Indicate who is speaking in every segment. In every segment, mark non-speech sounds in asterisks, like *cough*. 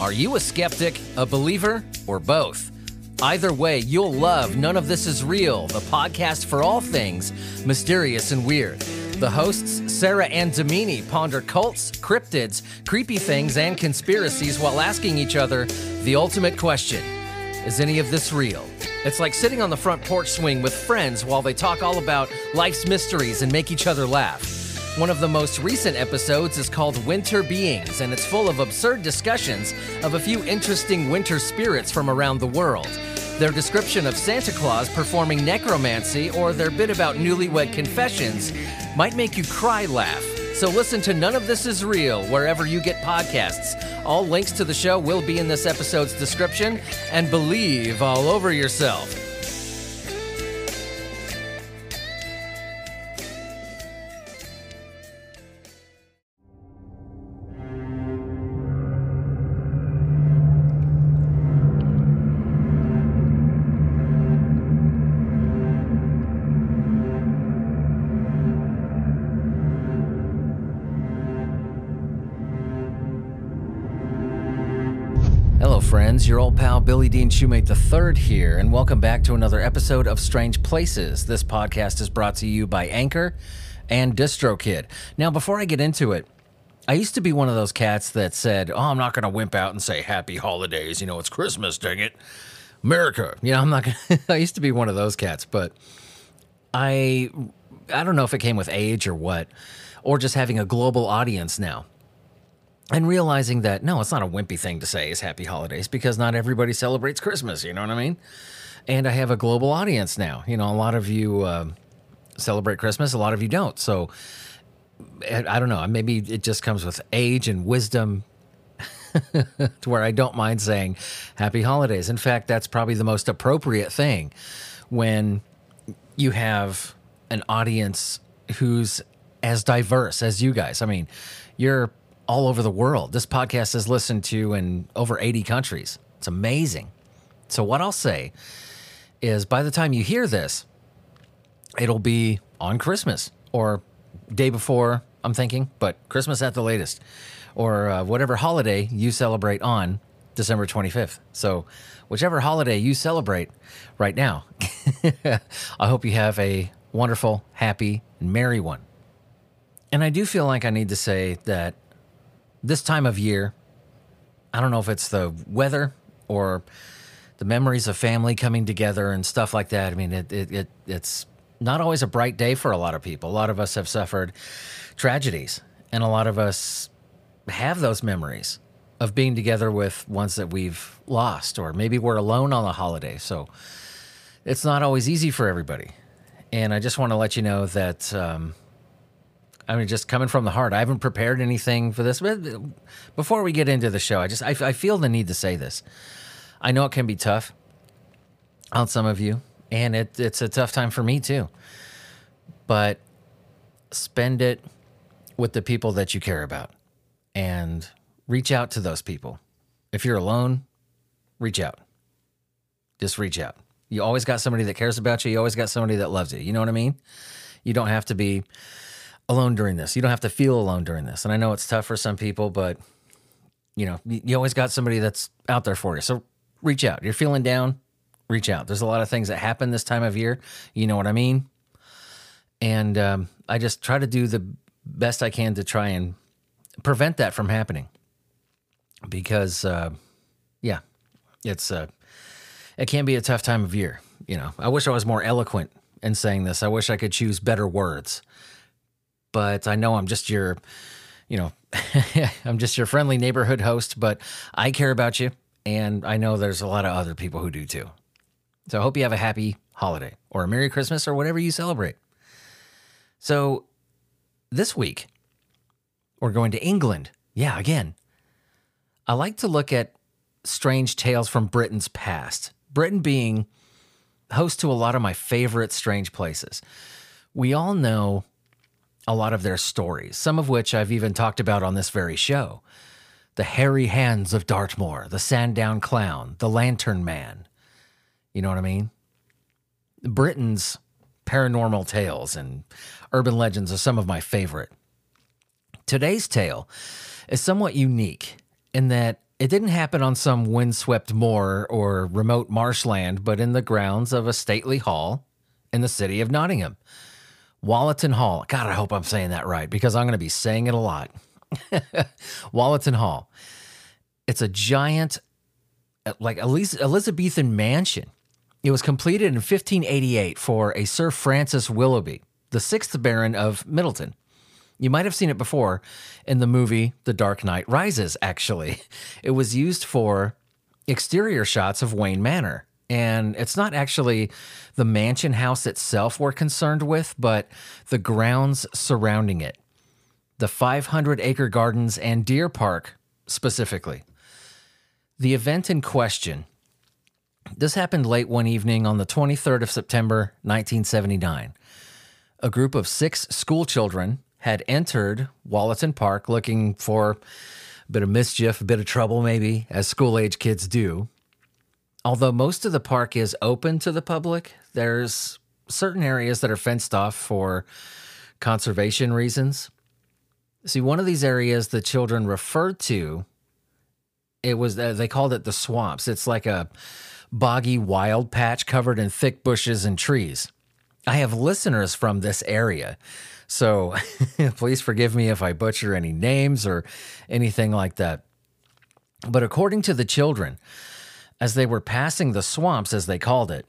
Speaker 1: Are you a skeptic, a believer, or both? Either way, you'll love None of This Is Real, the podcast for all things mysterious and weird. The hosts, Sarah and Damini, ponder cults, cryptids, creepy things, and conspiracies while asking each other the ultimate question Is any of this real? It's like sitting on the front porch swing with friends while they talk all about life's mysteries and make each other laugh. One of the most recent episodes is called Winter Beings, and it's full of absurd discussions of a few interesting winter spirits from around the world. Their description of Santa Claus performing necromancy or their bit about newlywed confessions might make you cry laugh. So listen to None of This Is Real wherever you get podcasts. All links to the show will be in this episode's description, and believe all over yourself. Friends. Your old pal Billy Dean Shoemate III here, and welcome back to another episode of Strange Places. This podcast is brought to you by Anchor and DistroKid. Now, before I get into it, I used to be one of those cats that said, "Oh, I'm not going to wimp out and say Happy Holidays. You know, it's Christmas, dang it, America." You know, I'm not. Gonna *laughs* I used to be one of those cats, but I, I don't know if it came with age or what, or just having a global audience now and realizing that no, it's not a wimpy thing to say is happy holidays because not everybody celebrates Christmas. You know what I mean? And I have a global audience now. You know, a lot of you uh, celebrate Christmas, a lot of you don't. So I I don't know. Maybe it just comes with age and wisdom *laughs* to where I don't mind saying happy holidays. In fact, that's probably the most appropriate thing when you have an audience who's as diverse as you guys. I mean, you're all over the world. This podcast is listened to in over 80 countries. It's amazing. So, what I'll say is by the time you hear this, it'll be on Christmas or day before, I'm thinking, but Christmas at the latest, or uh, whatever holiday you celebrate on December 25th. So, whichever holiday you celebrate right now, *laughs* I hope you have a wonderful, happy, and merry one. And I do feel like I need to say that this time of year, I don't know if it's the weather or the memories of family coming together and stuff like that. I mean, it, it, it it's not always a bright day for a lot of people. A lot of us have suffered tragedies, and a lot of us have those memories of being together with ones that we've lost, or maybe we're alone on the holiday. So it's not always easy for everybody. And I just want to let you know that. Um, I mean, just coming from the heart. I haven't prepared anything for this. But before we get into the show, I just I, I feel the need to say this. I know it can be tough on some of you, and it, it's a tough time for me too. But spend it with the people that you care about, and reach out to those people. If you're alone, reach out. Just reach out. You always got somebody that cares about you. You always got somebody that loves you. You know what I mean? You don't have to be alone during this. You don't have to feel alone during this. And I know it's tough for some people, but you know, you always got somebody that's out there for you. So reach out. You're feeling down, reach out. There's a lot of things that happen this time of year. You know what I mean? And um, I just try to do the best I can to try and prevent that from happening. Because, uh, yeah, it's uh, it can be a tough time of year. You know, I wish I was more eloquent in saying this. I wish I could choose better words but I know I'm just your, you know, *laughs* I'm just your friendly neighborhood host, but I care about you. And I know there's a lot of other people who do too. So I hope you have a happy holiday or a Merry Christmas or whatever you celebrate. So this week, we're going to England. Yeah, again. I like to look at strange tales from Britain's past. Britain being host to a lot of my favorite strange places. We all know a lot of their stories, some of which I've even talked about on this very show. The Hairy Hands of Dartmoor, the Sandown Clown, the Lantern Man. You know what I mean? Britain's paranormal tales and urban legends are some of my favorite. Today's tale is somewhat unique, in that it didn't happen on some windswept moor or remote marshland, but in the grounds of a stately hall in the city of Nottingham. Wollaton Hall. God, I hope I'm saying that right because I'm going to be saying it a lot. *laughs* Wollaton Hall. It's a giant, uh, like Elizabethan mansion. It was completed in 1588 for a Sir Francis Willoughby, the sixth Baron of Middleton. You might have seen it before in the movie The Dark Knight Rises, actually. *laughs* It was used for exterior shots of Wayne Manor. And it's not actually the mansion house itself we're concerned with, but the grounds surrounding it. The 500 acre gardens and deer park specifically. The event in question this happened late one evening on the 23rd of September, 1979. A group of six school children had entered Wollaton Park looking for a bit of mischief, a bit of trouble, maybe, as school age kids do. Although most of the park is open to the public, there's certain areas that are fenced off for conservation reasons. See, one of these areas the children referred to, it was uh, they called it the swamps. It's like a boggy wild patch covered in thick bushes and trees. I have listeners from this area. So *laughs* please forgive me if I butcher any names or anything like that. But according to the children, as they were passing the swamps, as they called it,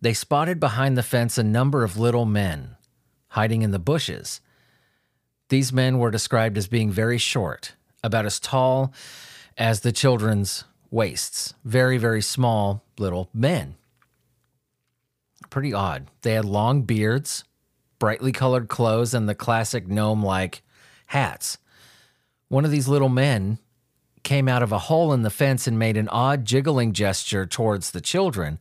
Speaker 1: they spotted behind the fence a number of little men hiding in the bushes. These men were described as being very short, about as tall as the children's waists. Very, very small little men. Pretty odd. They had long beards, brightly colored clothes, and the classic gnome like hats. One of these little men came out of a hole in the fence and made an odd jiggling gesture towards the children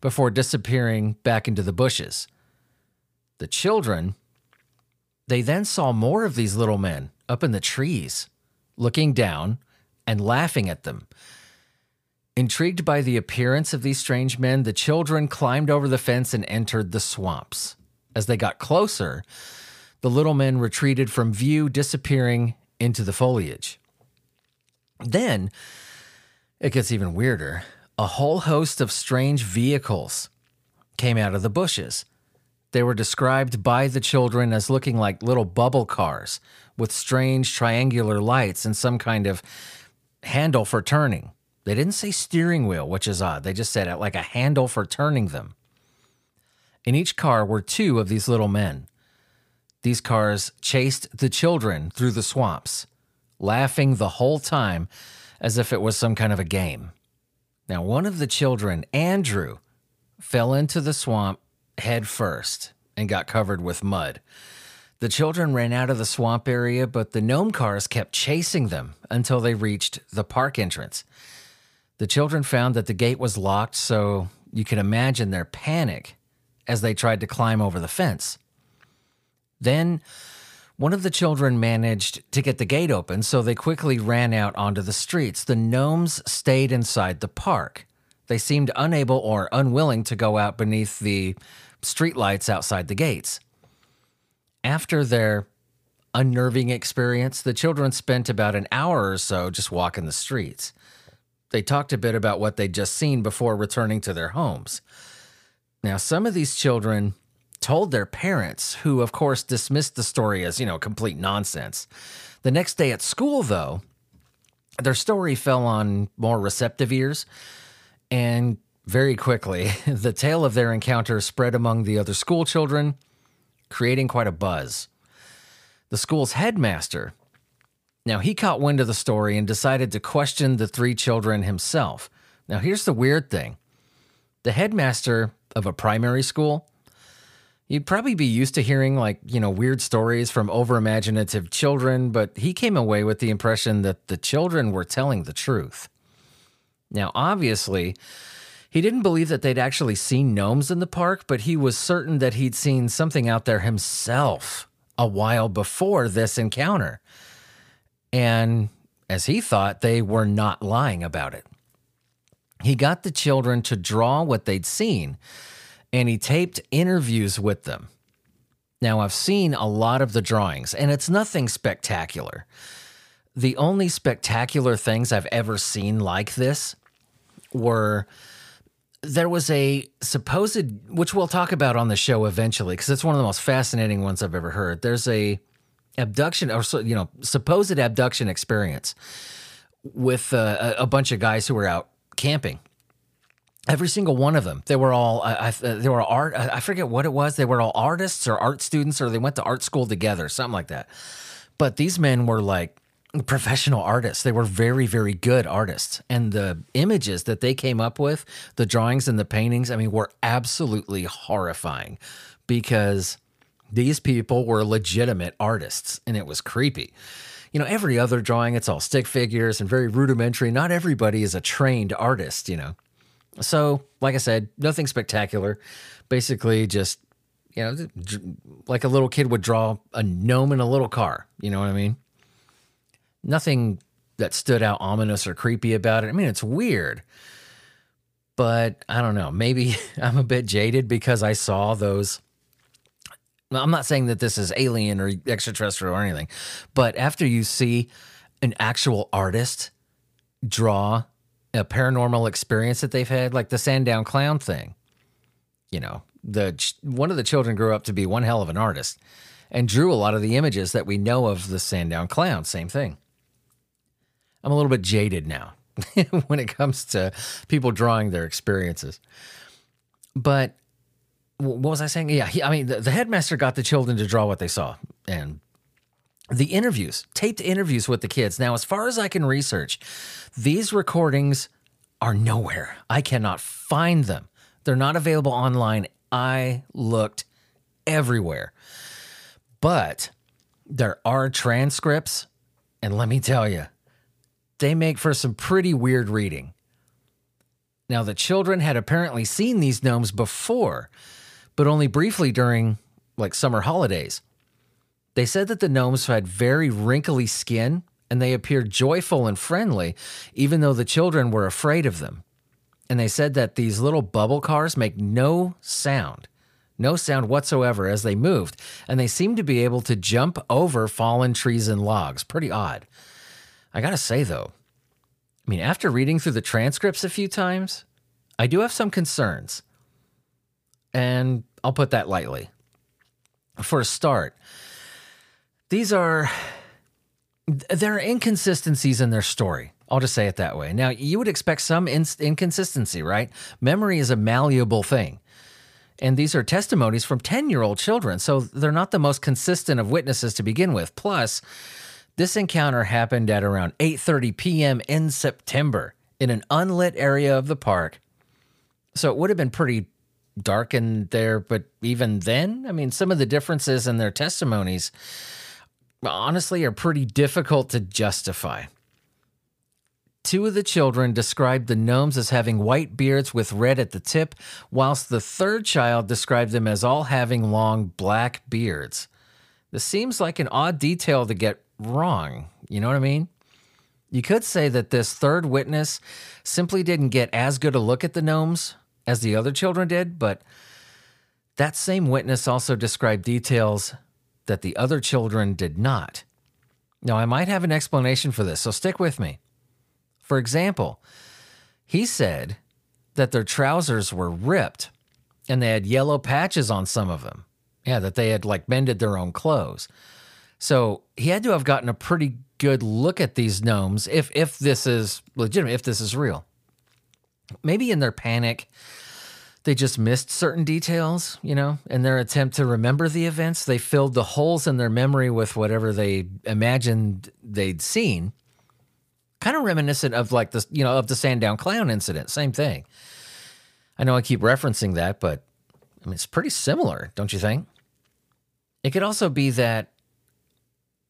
Speaker 1: before disappearing back into the bushes. The children, they then saw more of these little men up in the trees, looking down and laughing at them. Intrigued by the appearance of these strange men, the children climbed over the fence and entered the swamps. As they got closer, the little men retreated from view, disappearing into the foliage. Then, it gets even weirder. A whole host of strange vehicles came out of the bushes. They were described by the children as looking like little bubble cars with strange triangular lights and some kind of handle for turning. They didn't say steering wheel, which is odd. They just said it like a handle for turning them. In each car were two of these little men. These cars chased the children through the swamps, laughing the whole time as if it was some kind of a game. Now, one of the children, Andrew, fell into the swamp head first and got covered with mud. The children ran out of the swamp area, but the gnome cars kept chasing them until they reached the park entrance. The children found that the gate was locked, so you can imagine their panic as they tried to climb over the fence. Then one of the children managed to get the gate open, so they quickly ran out onto the streets. The gnomes stayed inside the park. They seemed unable or unwilling to go out beneath the streetlights outside the gates. After their unnerving experience, the children spent about an hour or so just walking the streets. They talked a bit about what they'd just seen before returning to their homes. Now, some of these children told their parents, who of course dismissed the story as, you know, complete nonsense. The next day at school, though, their story fell on more receptive ears, and very quickly, *laughs* the tale of their encounter spread among the other school children, creating quite a buzz. The school's headmaster, now he caught wind of the story and decided to question the three children himself. Now, here's the weird thing the headmaster of a primary school, you'd probably be used to hearing like, you know, weird stories from overimaginative children, but he came away with the impression that the children were telling the truth. Now, obviously, he didn't believe that they'd actually seen gnomes in the park, but he was certain that he'd seen something out there himself a while before this encounter. And as he thought, they were not lying about it. He got the children to draw what they'd seen and he taped interviews with them. Now, I've seen a lot of the drawings and it's nothing spectacular. the only spectacular things I've ever seen like this were there was a supposed, which we'll talk about on the show eventually, because it's one of the most fascinating ones I've ever heard. There's a abduction or you know supposed abduction experience with uh, a bunch of guys who were out camping every single one of them. They were all I, I, they were art i forget what it was. They were all artists or art students or they went to art school together something like that. But these men were like professional artists. They were very very good artists. And the images that they came up with the drawings and the paintings i mean were absolutely horrifying because these people were legitimate artists and it was creepy. You know every other drawing it's all stick figures and very rudimentary. Not everybody is a trained artist you know so, like I said, nothing spectacular. Basically, just, you know, like a little kid would draw a gnome in a little car. You know what I mean? Nothing that stood out ominous or creepy about it. I mean, it's weird, but I don't know. Maybe *laughs* I'm a bit jaded because I saw those. I'm not saying that this is alien or extraterrestrial or anything, but after you see an actual artist draw a paranormal experience that they've had, like the Sandown Clown thing. You know, the one of the children grew up to be one hell of an artist and drew a lot of the images that we know of the Sandown Clown. Same thing. I'm a little bit jaded now *laughs* when it comes to people drawing their experiences. But what was I saying? Yeah, he, I mean, the, the headmaster got the children to draw what they saw, and the interviews, taped interviews with the kids. Now, as far as I can research, these recordings are nowhere. I cannot find them. They're not available online. I looked everywhere. But there are transcripts, and let me tell you, they make for some pretty weird reading. Now, the children had apparently seen these gnomes before, but only briefly during like summer holidays. They said that the gnomes had very wrinkly skin and they appeared joyful and friendly, even though the children were afraid of them. And they said that these little bubble cars make no sound, no sound whatsoever as they moved, and they seemed to be able to jump over fallen trees and logs. Pretty odd. I gotta say, though, I mean, after reading through the transcripts a few times, I do have some concerns. And I'll put that lightly. For a start, these are there are inconsistencies in their story. I'll just say it that way. Now, you would expect some in- inconsistency, right? Memory is a malleable thing. And these are testimonies from 10 year old children, so they're not the most consistent of witnesses to begin with. Plus, this encounter happened at around 8:30 p.m. in September in an unlit area of the park. So it would have been pretty dark in there, but even then, I mean, some of the differences in their testimonies honestly are pretty difficult to justify. Two of the children described the gnomes as having white beards with red at the tip, whilst the third child described them as all having long black beards. This seems like an odd detail to get wrong. You know what I mean? You could say that this third witness simply didn't get as good a look at the gnomes as the other children did, but that same witness also described details that the other children did not. Now, I might have an explanation for this, so stick with me. For example, he said that their trousers were ripped and they had yellow patches on some of them. Yeah, that they had like mended their own clothes. So he had to have gotten a pretty good look at these gnomes if if this is legitimate, if this is real. Maybe in their panic, they just missed certain details, you know, in their attempt to remember the events. They filled the holes in their memory with whatever they imagined they'd seen. Kind of reminiscent of like the, you know, of the Sandown Clown incident. Same thing. I know I keep referencing that, but I mean, it's pretty similar, don't you think? It could also be that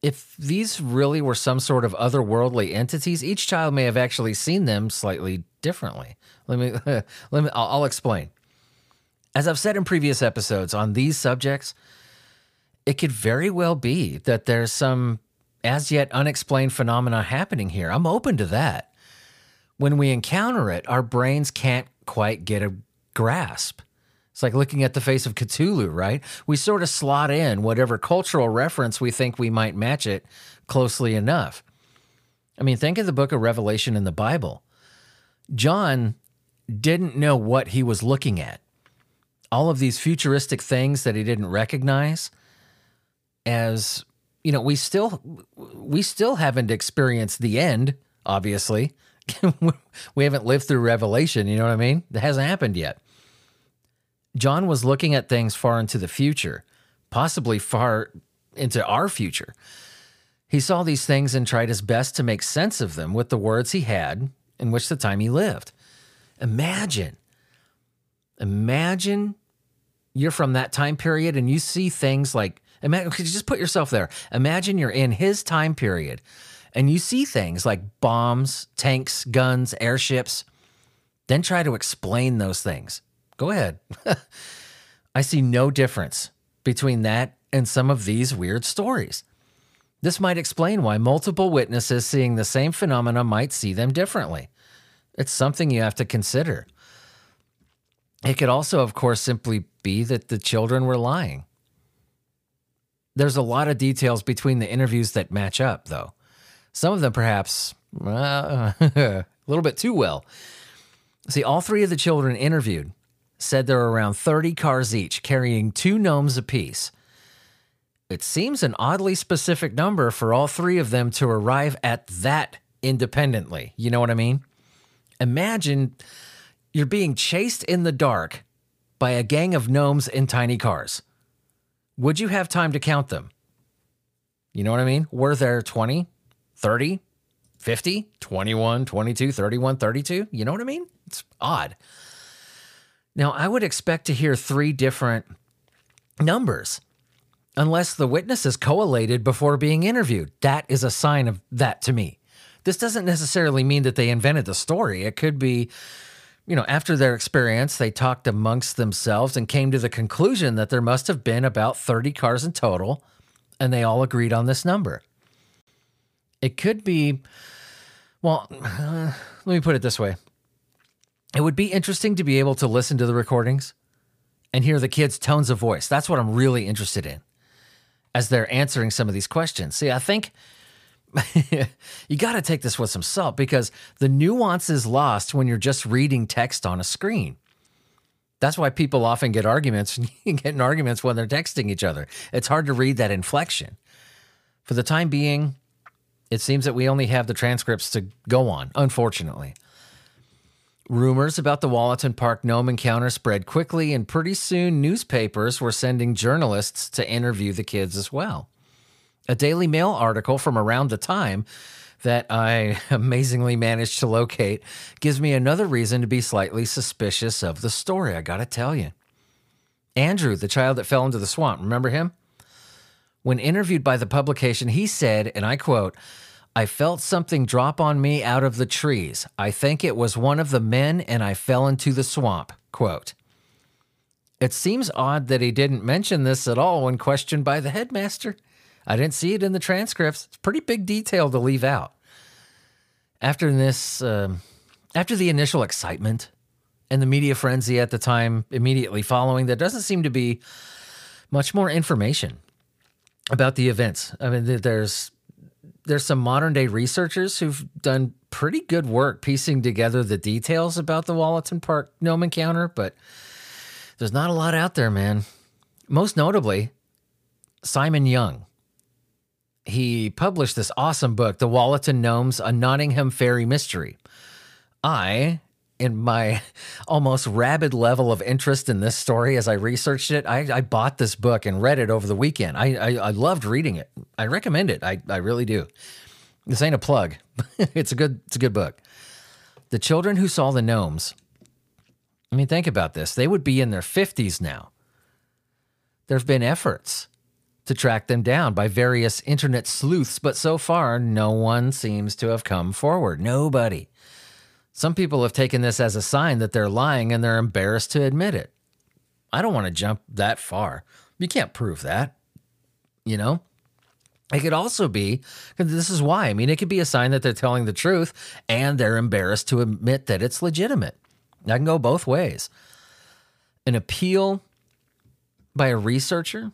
Speaker 1: if these really were some sort of otherworldly entities, each child may have actually seen them slightly differently. Let me *laughs* let me I'll, I'll explain. As I've said in previous episodes on these subjects, it could very well be that there's some as yet unexplained phenomena happening here. I'm open to that. When we encounter it, our brains can't quite get a grasp. It's like looking at the face of Cthulhu, right? We sort of slot in whatever cultural reference we think we might match it closely enough. I mean, think of the book of Revelation in the Bible. John didn't know what he was looking at. All of these futuristic things that he didn't recognize as you know, we still we still haven't experienced the end, obviously. *laughs* we haven't lived through revelation, you know what I mean? It hasn't happened yet. John was looking at things far into the future, possibly far into our future. He saw these things and tried his best to make sense of them with the words he had in which the time he lived. Imagine, imagine you're from that time period and you see things like, imagine, just put yourself there. Imagine you're in his time period and you see things like bombs, tanks, guns, airships. Then try to explain those things. Go ahead. *laughs* I see no difference between that and some of these weird stories. This might explain why multiple witnesses seeing the same phenomena might see them differently. It's something you have to consider. It could also, of course, simply be that the children were lying. There's a lot of details between the interviews that match up, though. Some of them perhaps uh, *laughs* a little bit too well. See, all three of the children interviewed said there were around 30 cars each, carrying two gnomes apiece. It seems an oddly specific number for all three of them to arrive at that independently. You know what I mean? Imagine you're being chased in the dark by a gang of gnomes in tiny cars. Would you have time to count them? You know what I mean? Were there 20, 30, 50, 21, 22, 31, 32? You know what I mean? It's odd. Now, I would expect to hear three different numbers unless the witnesses collated before being interviewed. That is a sign of that to me. This doesn't necessarily mean that they invented the story. It could be, you know, after their experience, they talked amongst themselves and came to the conclusion that there must have been about 30 cars in total, and they all agreed on this number. It could be, well, uh, *sighs* let me put it this way it would be interesting to be able to listen to the recordings and hear the kids' tones of voice. That's what I'm really interested in as they're answering some of these questions. See, I think *laughs* you got to take this with some salt because the nuance is lost when you're just reading text on a screen. That's why people often get arguments, *laughs* getting arguments when they're texting each other. It's hard to read that inflection. For the time being, it seems that we only have the transcripts to go on, unfortunately. Rumors about the Wollaton Park gnome encounter spread quickly, and pretty soon newspapers were sending journalists to interview the kids as well. A Daily Mail article from around the time that I *laughs* amazingly managed to locate gives me another reason to be slightly suspicious of the story, I gotta tell you. Andrew, the child that fell into the swamp, remember him? When interviewed by the publication, he said, and I quote, I felt something drop on me out of the trees. I think it was one of the men and I fell into the swamp. Quote. It seems odd that he didn't mention this at all when questioned by the headmaster. I didn't see it in the transcripts. It's pretty big detail to leave out. After this, uh, after the initial excitement and the media frenzy at the time immediately following, there doesn't seem to be much more information about the events. I mean, there's there's some modern day researchers who've done pretty good work piecing together the details about the Wollaton Park gnome encounter, but there's not a lot out there, man. Most notably, Simon Young. He published this awesome book, The Wollaton Gnomes, A Nottingham Fairy Mystery. I in my *laughs* almost rabid level of interest in this story as I researched it, I, I bought this book and read it over the weekend. I, I, I loved reading it. I recommend it. I, I really do. This ain't a plug. *laughs* it's a good it's a good book. The children who saw the gnomes. I mean, think about this. They would be in their 50s now. There've been efforts to track them down by various internet sleuths, but so far no one seems to have come forward. Nobody. Some people have taken this as a sign that they're lying and they're embarrassed to admit it. I don't want to jump that far. You can't prove that. You know? It could also be, this is why. I mean, it could be a sign that they're telling the truth and they're embarrassed to admit that it's legitimate. That can go both ways. An appeal by a researcher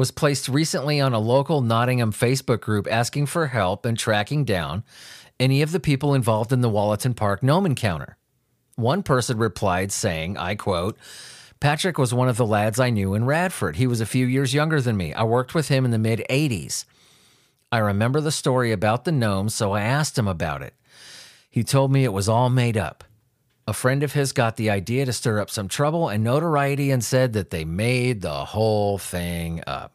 Speaker 1: was placed recently on a local Nottingham Facebook group asking for help in tracking down any of the people involved in the Wollaton Park gnome encounter. One person replied saying, I quote, Patrick was one of the lads I knew in Radford. He was a few years younger than me. I worked with him in the mid 80s. I remember the story about the gnomes, so I asked him about it. He told me it was all made up. A friend of his got the idea to stir up some trouble and notoriety and said that they made the whole thing up.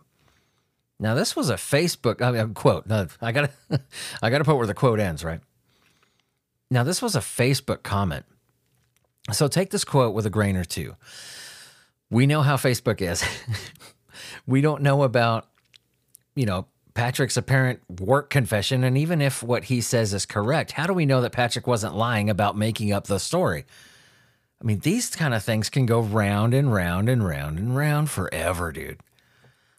Speaker 1: Now this was a Facebook I mean, quote. No, I got to *laughs* I got to put where the quote ends, right? Now this was a Facebook comment. So take this quote with a grain or two. We know how Facebook is. *laughs* we don't know about you know Patrick's apparent work confession and even if what he says is correct, how do we know that Patrick wasn't lying about making up the story? I mean, these kind of things can go round and round and round and round forever, dude.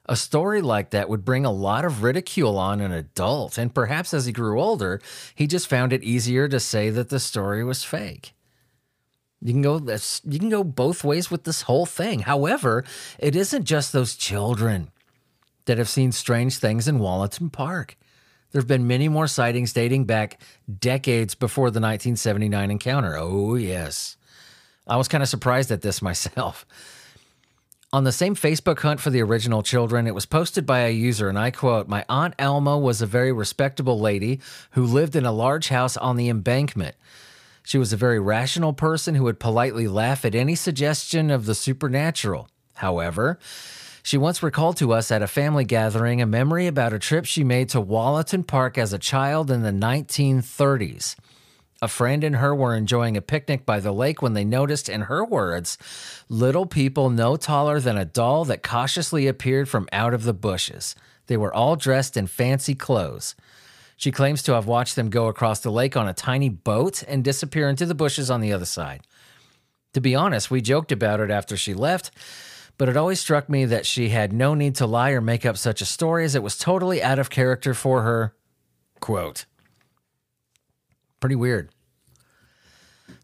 Speaker 1: A story like that would bring a lot of ridicule on an adult, and perhaps as he grew older, he just found it easier to say that the story was fake. You can go you can go both ways with this whole thing. However, it isn't just those children that have seen strange things in Wollaton Park. There have been many more sightings dating back decades before the 1979 encounter. Oh, yes. I was kind of surprised at this *laughs* myself. On the same Facebook hunt for the original children, it was posted by a user, and I quote My Aunt Alma was a very respectable lady who lived in a large house on the embankment. She was a very rational person who would politely laugh at any suggestion of the supernatural. However, she once recalled to us at a family gathering a memory about a trip she made to Wollaton Park as a child in the 1930s. A friend and her were enjoying a picnic by the lake when they noticed, in her words, little people no taller than a doll that cautiously appeared from out of the bushes. They were all dressed in fancy clothes. She claims to have watched them go across the lake on a tiny boat and disappear into the bushes on the other side. To be honest, we joked about it after she left, but it always struck me that she had no need to lie or make up such a story as it was totally out of character for her. Quote. Pretty weird.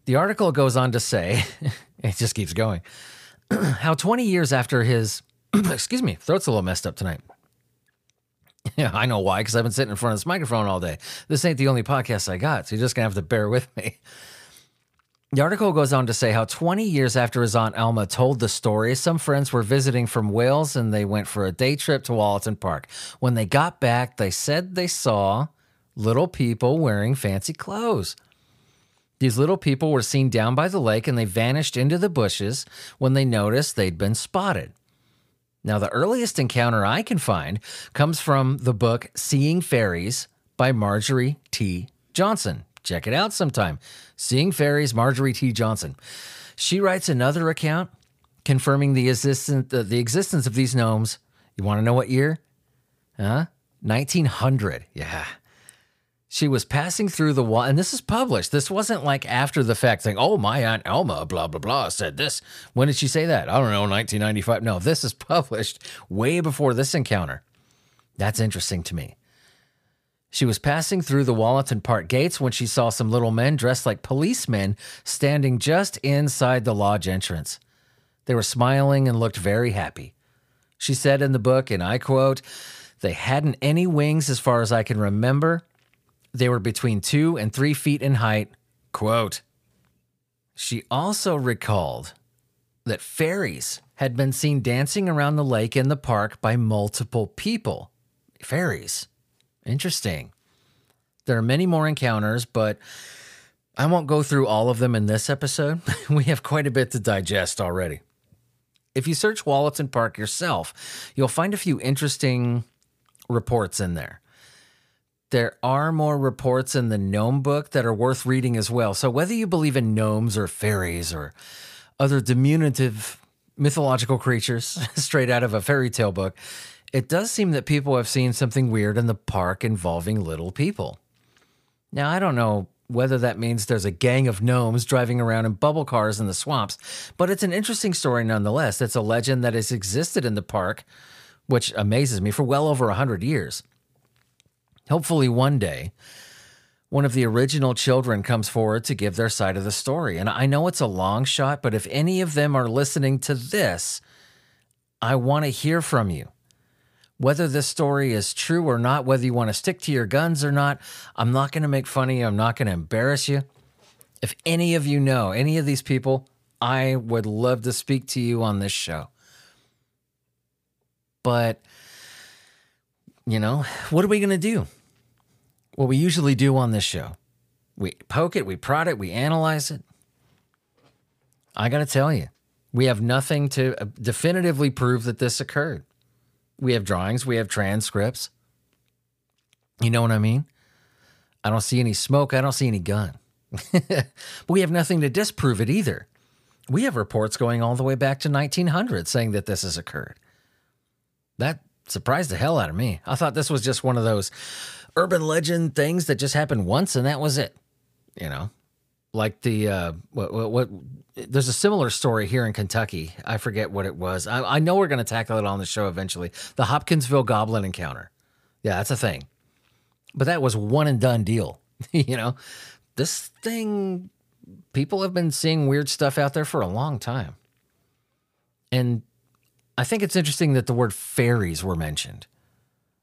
Speaker 1: The article goes on to say, *laughs* it just keeps going, *clears throat* how 20 years after his, *clears throat* excuse me, throat's a little messed up tonight. Yeah, *laughs* I know why, because I've been sitting in front of this microphone all day. This ain't the only podcast I got, so you're just going to have to bear with me. The article goes on to say how 20 years after his Aunt Alma told the story, some friends were visiting from Wales and they went for a day trip to Wollaton Park. When they got back, they said they saw little people wearing fancy clothes. These little people were seen down by the lake and they vanished into the bushes when they noticed they'd been spotted. Now, the earliest encounter I can find comes from the book Seeing Fairies by Marjorie T. Johnson. Check it out sometime. Seeing Fairies, Marjorie T. Johnson. She writes another account confirming the, existence, the, the existence of these gnomes. You want to know what year? Huh? 1900. Yeah. She was passing through the wall, and this is published. This wasn't like after the fact saying, oh, my Aunt Elma, blah, blah, blah, said this. When did she say that? I don't know, 1995. No, this is *laughs* published way before this encounter. That's interesting to me. She was passing through the Wollaton Park gates when she saw some little men dressed like policemen standing just inside the lodge entrance. They were smiling and looked very happy. She said in the book, and I quote, They hadn't any wings as far as I can remember they were between two and three feet in height. Quote She also recalled that fairies had been seen dancing around the lake in the park by multiple people. Fairies. Interesting. There are many more encounters, but I won't go through all of them in this episode. *laughs* we have quite a bit to digest already. If you search Wollaton Park yourself, you'll find a few interesting reports in there there are more reports in the gnome book that are worth reading as well. So, whether you believe in gnomes or fairies or other diminutive mythological creatures *laughs* straight out of a fairy tale book, it does seem that people have seen something weird in the park involving little people. Now, I don't know whether that means there's a gang of gnomes driving around in bubble cars in the swamps, but it's an interesting story nonetheless. It's a legend that has existed in the park, which amazes me, for well over a 100 years. Hopefully, one day, one of the original children comes forward to give their side of the story. And I know it's a long shot, but if any of them are listening to this, I want to hear from you. Whether this story is true or not, whether you want to stick to your guns or not, I'm not going to make fun of you. I'm not going to embarrass you. If any of you know any of these people, I would love to speak to you on this show. But, you know, what are we going to do? What we usually do on this show we poke it, we prod it, we analyze it. I got to tell you, we have nothing to uh, definitively prove that this occurred. We have drawings, we have transcripts. You know what I mean? I don't see any smoke, I don't see any gun. but *laughs* we have nothing to disprove it either. We have reports going all the way back to 1900 saying that this has occurred. That surprised the hell out of me. I thought this was just one of those urban legend things that just happened once and that was it. You know, like the uh, what, what, what there's a similar story here in Kentucky. I forget what it was. I, I know we're going to tackle it on the show eventually. The Hopkinsville Goblin Encounter. Yeah, that's a thing. But that was one and done deal. *laughs* you know, this thing, people have been seeing weird stuff out there for a long time. And I think it's interesting that the word fairies were mentioned.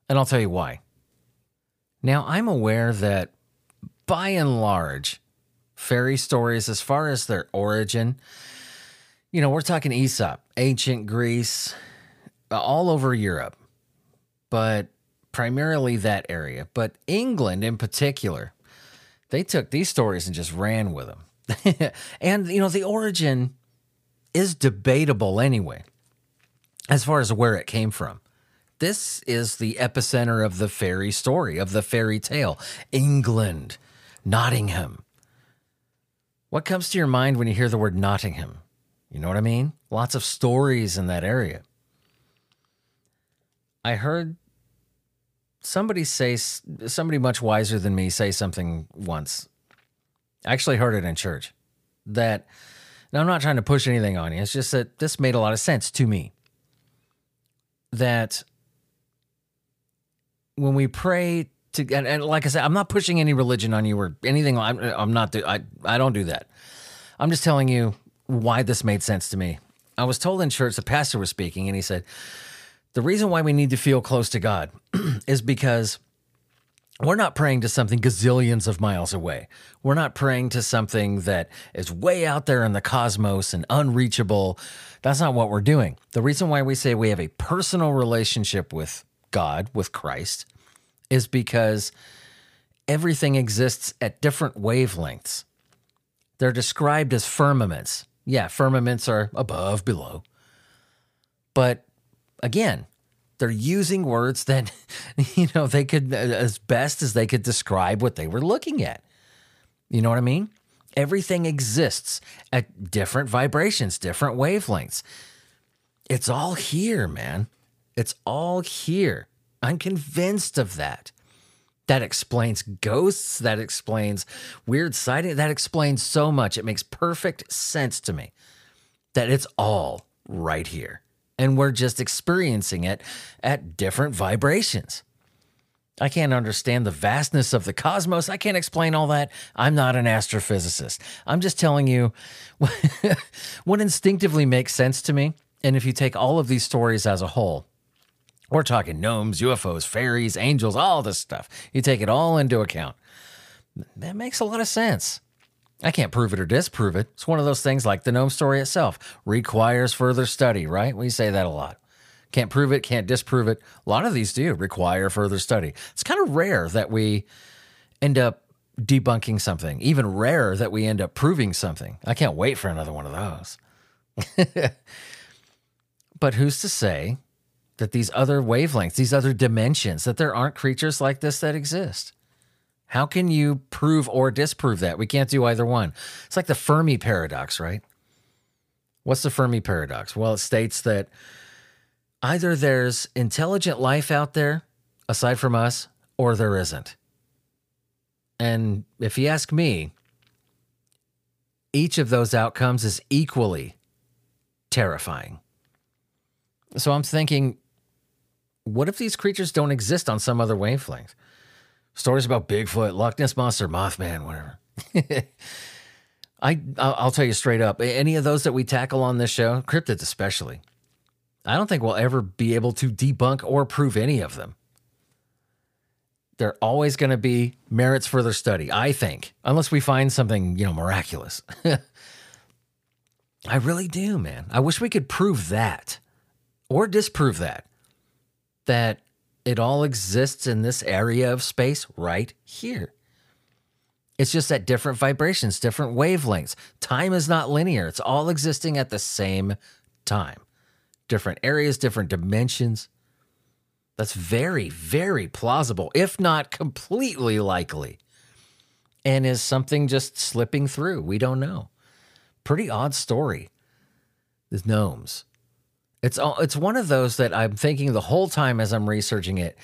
Speaker 1: And I'll tell you why. Now, I'm aware that by and large, fairy stories, as far as their origin, you know, we're talking Aesop, ancient Greece, uh, all over Europe, but primarily that area. But England in particular, they took these stories and just ran with them. *laughs* and, you know, the origin is debatable anyway, as far as where it came from. This is the epicenter of the fairy story, of the fairy tale. England, Nottingham. What comes to your mind when you hear the word Nottingham? You know what I mean? Lots of stories in that area. I heard somebody say, somebody much wiser than me say something once. I actually heard it in church that, now I'm not trying to push anything on you, it's just that this made a lot of sense to me. That when we pray to, and, and, like I said, I'm not pushing any religion on you or anything. I'm, I'm not, I, I don't do that. I'm just telling you why this made sense to me. I was told in church, the pastor was speaking, and he said, The reason why we need to feel close to God *clears throat* is because we're not praying to something gazillions of miles away. We're not praying to something that is way out there in the cosmos and unreachable. That's not what we're doing. The reason why we say we have a personal relationship with God, with Christ, is because everything exists at different wavelengths. They're described as firmaments. Yeah, firmaments are above, below. But again, they're using words that, *laughs* you know, they could, as best as they could describe what they were looking at. You know what I mean? Everything exists at different vibrations, different wavelengths. It's all here, man. It's all here. I'm convinced of that. That explains ghosts. That explains weird sighting. That explains so much. It makes perfect sense to me that it's all right here. And we're just experiencing it at different vibrations. I can't understand the vastness of the cosmos. I can't explain all that. I'm not an astrophysicist. I'm just telling you *laughs* what instinctively makes sense to me. And if you take all of these stories as a whole, we're talking gnomes, UFOs, fairies, angels, all this stuff. You take it all into account. That makes a lot of sense. I can't prove it or disprove it. It's one of those things like the gnome story itself requires further study, right? We say that a lot. Can't prove it, can't disprove it. A lot of these do require further study. It's kind of rare that we end up debunking something, even rarer that we end up proving something. I can't wait for another one of those. *laughs* but who's to say that these other wavelengths, these other dimensions, that there aren't creatures like this that exist. How can you prove or disprove that? We can't do either one. It's like the Fermi paradox, right? What's the Fermi paradox? Well, it states that either there's intelligent life out there aside from us, or there isn't. And if you ask me, each of those outcomes is equally terrifying. So I'm thinking what if these creatures don't exist on some other wavelength? Stories about Bigfoot, Loch Ness Monster, Mothman, whatever. *laughs* I I'll tell you straight up, any of those that we tackle on this show, cryptids especially, I don't think we'll ever be able to debunk or prove any of them. They're always going to be merits for further study, I think, unless we find something, you know, miraculous. *laughs* I really do, man. I wish we could prove that or disprove that, that it all exists in this area of space right here. It's just at different vibrations, different wavelengths. Time is not linear, it's all existing at the same time. Different areas, different dimensions. That's very, very plausible, if not completely likely. And is something just slipping through? We don't know. Pretty odd story. The gnomes. It's it's one of those that I'm thinking the whole time as I'm researching it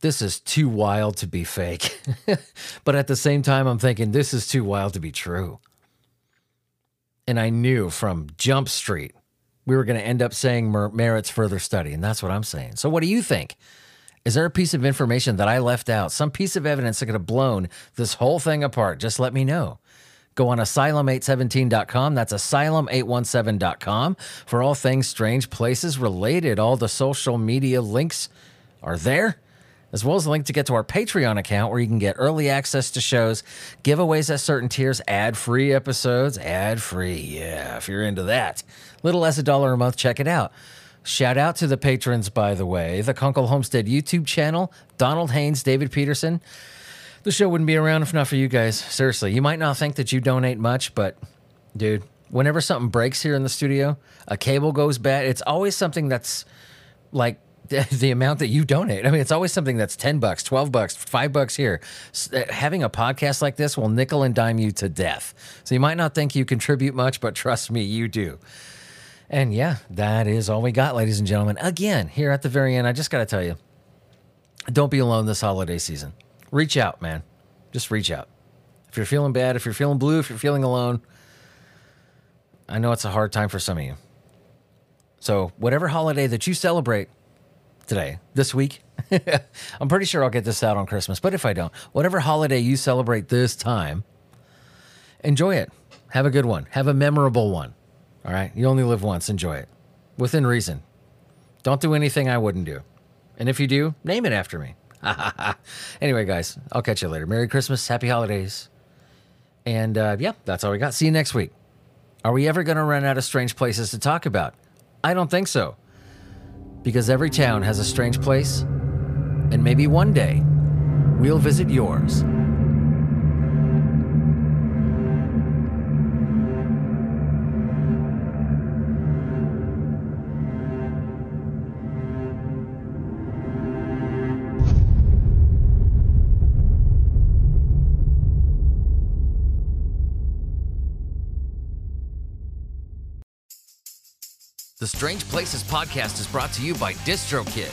Speaker 1: this is too wild to be fake. *laughs* but at the same time, I'm thinking this is too wild to be true. And I knew from Jump Street we were going to end up saying mer- merits further study. And that's what I'm saying. So, what do you think? Is there a piece of information that I left out, some piece of evidence that could have blown this whole thing apart? Just let me know. Go on asylum817.com. That's asylum817.com for all things strange places related. All the social media links are there as well as a link to get to our Patreon account where you can get early access to shows, giveaways at certain tiers, ad free episodes, ad free. Yeah, if you're into that. Little less a dollar a month, check it out. Shout out to the patrons, by the way, the Kunkel Homestead YouTube channel, Donald Haynes, David Peterson. The show wouldn't be around if not for you guys. Seriously, you might not think that you donate much, but dude, whenever something breaks here in the studio, a cable goes bad, it's always something that's like *laughs* the amount that you donate. I mean, it's always something that's 10 bucks, 12 bucks, 5 bucks here. Uh, having a podcast like this will nickel and dime you to death. So you might not think you contribute much, but trust me, you do. And yeah, that is all we got, ladies and gentlemen. Again, here at the very end, I just got to tell you don't be alone this holiday season. Reach out, man. Just reach out. If you're feeling bad, if you're feeling blue, if you're feeling alone, I know it's a hard time for some of you. So, whatever holiday that you celebrate, today, this week. *laughs* I'm pretty sure I'll get this out on Christmas, but if I don't, whatever holiday you celebrate this time, enjoy it. Have a good one. Have a memorable one. All right. You only live once. Enjoy it within reason. Don't do anything I wouldn't do. And if you do, name it after me. *laughs* anyway, guys, I'll catch you later. Merry Christmas. Happy holidays. And uh, yeah, that's all we got. See you next week. Are we ever going to run out of strange places to talk about? I don't think so because every town has a strange place, and maybe one day we'll visit yours. Strange Places podcast is brought to you by DistroKid.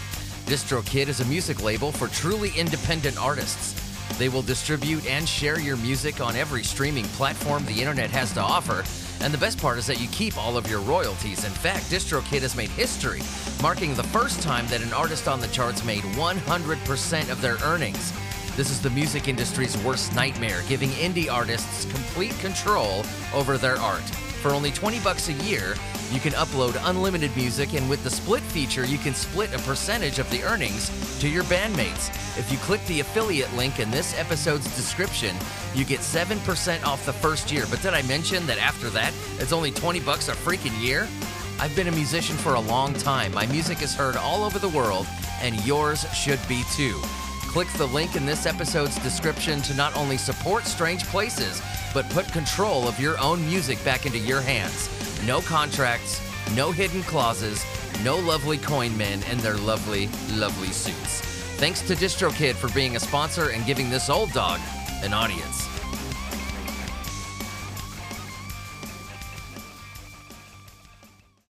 Speaker 1: DistroKid is a music label for truly independent artists. They will distribute and share your music on every streaming platform the internet has to offer. And the best part is that you keep all of your royalties. In fact, DistroKid has made history, marking the first time that an artist on the charts made 100% of their earnings. This is the music industry's worst nightmare, giving indie artists complete control over their art. For only 20 bucks a year, you can upload unlimited music, and with the split feature, you can split a percentage of the earnings to your bandmates. If you click the affiliate link in this episode's description, you get 7% off the first year. But did I mention that after that, it's only 20 bucks a freaking year? I've been a musician for a long time. My music is heard all over the world, and yours should be too. Click the link in this episode's description to not only support Strange Places, but put control of your own music back into your hands. No contracts, no hidden clauses, no lovely coin men and their lovely, lovely suits. Thanks to DistroKid for being a sponsor and giving this old dog an audience.